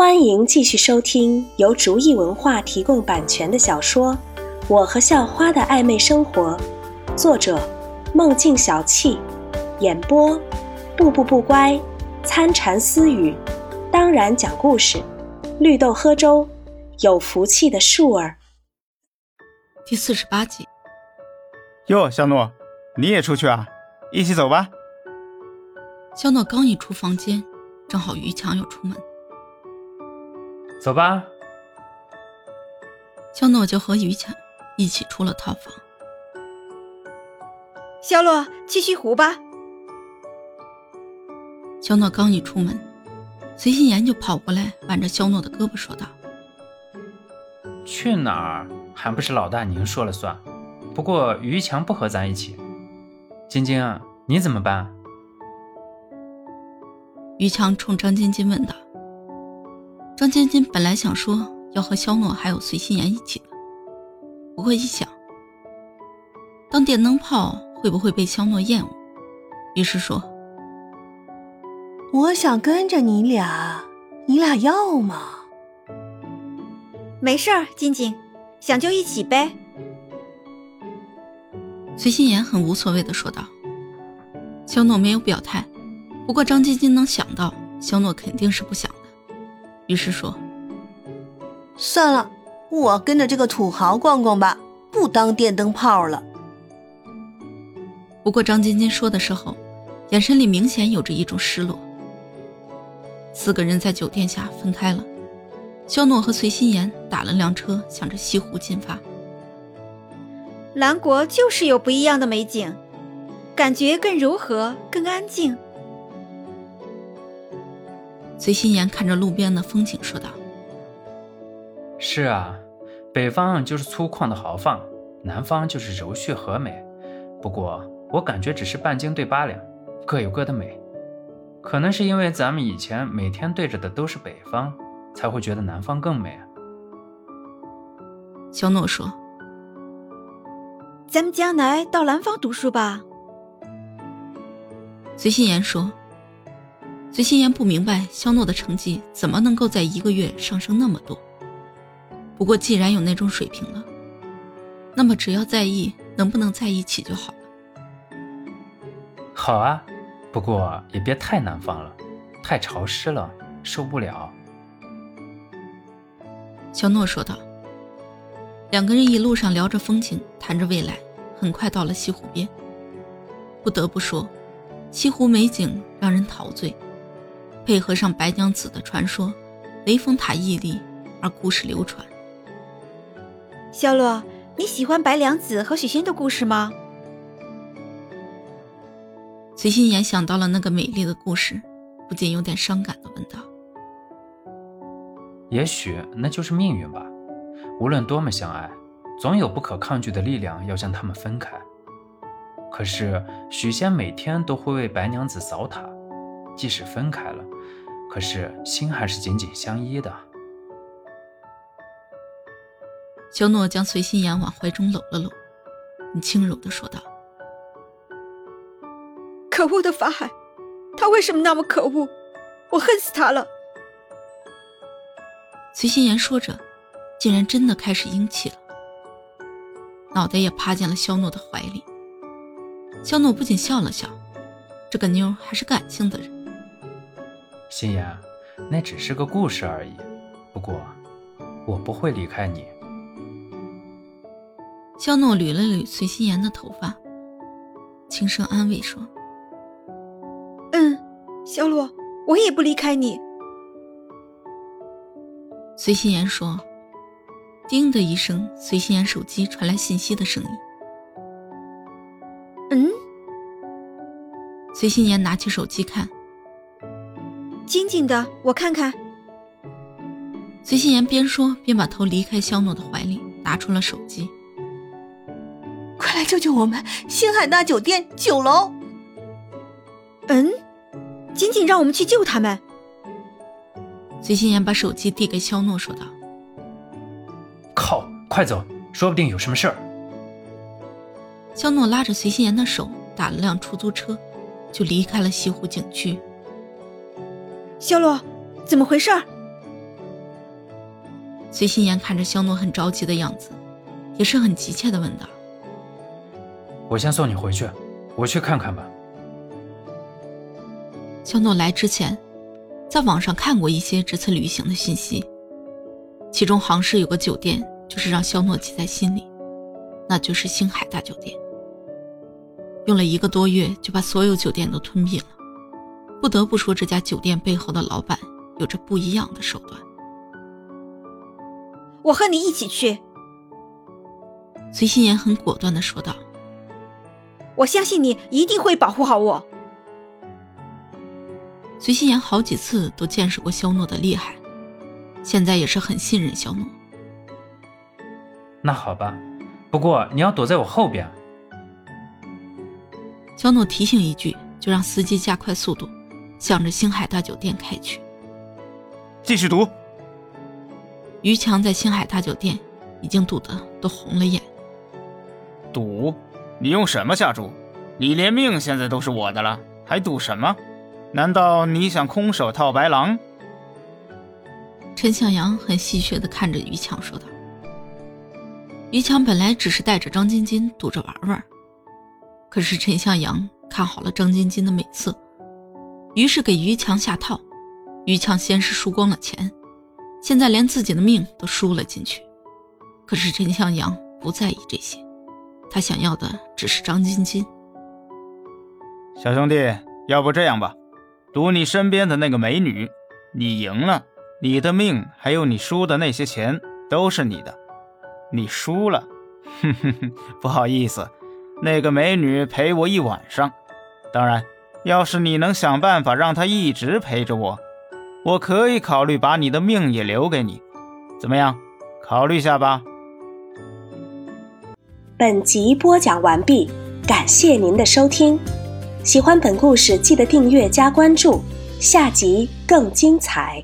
欢迎继续收听由竹意文化提供版权的小说《我和校花的暧昧生活》，作者：梦境小憩，演播：步步不乖、参禅私语，当然讲故事，绿豆喝粥，有福气的树儿。第四十八集。哟，肖诺，你也出去啊？一起走吧。肖诺刚一出房间，正好于强又出门。走吧，肖诺就和于强一起出了套房。肖洛，去西湖吧。肖诺刚一出门，随心妍就跑过来挽着肖诺的胳膊说道：“去哪儿还不是老大您说了算？不过于强不和咱一起。晶晶，你怎么办？”于强冲张晶晶问道。张晶晶本来想说要和肖诺还有随心言一起的，不过一想，当电灯泡会不会被肖诺厌恶，于是说：“我想跟着你俩，你俩要吗？”“没事儿，晶晶，想就一起呗。”随心言很无所谓的说道。肖诺没有表态，不过张晶晶能想到，肖诺肯定是不想。于是说：“算了，我跟着这个土豪逛逛吧，不当电灯泡了。”不过张晶晶说的时候，眼神里明显有着一种失落。四个人在酒店下分开了，肖诺和隋心言打了辆车，向着西湖进发。兰国就是有不一样的美景，感觉更柔和，更安静。随心言看着路边的风景，说道：“是啊，北方就是粗犷的豪放，南方就是柔煦和美。不过我感觉只是半斤对八两，各有各的美。可能是因为咱们以前每天对着的都是北方，才会觉得南方更美。”小诺说：“咱们将来到南方读书吧。”随心言说。随心言不明白肖诺的成绩怎么能够在一个月上升那么多。不过既然有那种水平了，那么只要在意能不能在一起就好了。好啊，不过也别太南方了，太潮湿了，受不了。肖诺说道。两个人一路上聊着风景，谈着未来，很快到了西湖边。不得不说，西湖美景让人陶醉。配合上白娘子的传说，雷峰塔屹立，而故事流传。萧洛，你喜欢白娘子和许仙的故事吗？随心言想到了那个美丽的故事，不禁有点伤感的问道：“也许那就是命运吧。无论多么相爱，总有不可抗拒的力量要将他们分开。可是许仙每天都会为白娘子扫塔。”即使分开了，可是心还是紧紧相依的。肖诺将随心言往怀中搂了搂，很轻柔的说道：“可恶的法海，他为什么那么可恶？我恨死他了。”随心言说着，竟然真的开始硬气了，脑袋也趴进了肖诺的怀里。肖诺不仅笑了笑，这个妞还是感性的人。心言，那只是个故事而已。不过，我不会离开你。肖诺捋了捋随心言的头发，轻声安慰说：“嗯，肖洛，我也不离开你。”随心言说：“叮的一声，随心言手机传来信息的声音。”嗯。随心言拿起手机看。静静的，我看看。随心言边说边把头离开肖诺的怀里，拿出了手机。快来救救我们！星海大酒店九楼。嗯，仅仅让我们去救他们。随心言把手机递给肖诺，说道：“靠，快走，说不定有什么事儿。”肖诺拉着随心言的手，打了辆出租车，就离开了西湖景区。肖洛，怎么回事？随心言看着肖诺很着急的样子，也是很急切的问道：“我先送你回去，我去看看吧。”肖诺来之前，在网上看过一些这次旅行的信息，其中杭市有个酒店，就是让肖诺记在心里，那就是星海大酒店。用了一个多月就把所有酒店都吞并了，不得不说这家酒店背后的老板有着不一样的手段。我和你一起去。随心言很果断的说道：“我相信你一定会保护好我。”随心言好几次都见识过肖诺的厉害，现在也是很信任肖诺。那好吧，不过你要躲在我后边。肖诺提醒一句，就让司机加快速度，向着星海大酒店开去。继续读。于强在星海大酒店已经堵得都红了眼。赌？你用什么下注？你连命现在都是我的了，还赌什么？难道你想空手套白狼？陈向阳很戏谑地看着于强说道。于强本来只是带着张晶晶赌着玩玩，可是陈向阳看好了张晶晶的美色，于是给于强下套。于强先是输光了钱，现在连自己的命都输了进去。可是陈向阳不在意这些，他想要的只是张晶晶。小兄弟，要不这样吧。赌你身边的那个美女，你赢了，你的命还有你输的那些钱都是你的；你输了，哼哼哼，不好意思，那个美女陪我一晚上。当然，要是你能想办法让他一直陪着我，我可以考虑把你的命也留给你。怎么样？考虑一下吧。本集播讲完毕，感谢您的收听。喜欢本故事，记得订阅加关注，下集更精彩。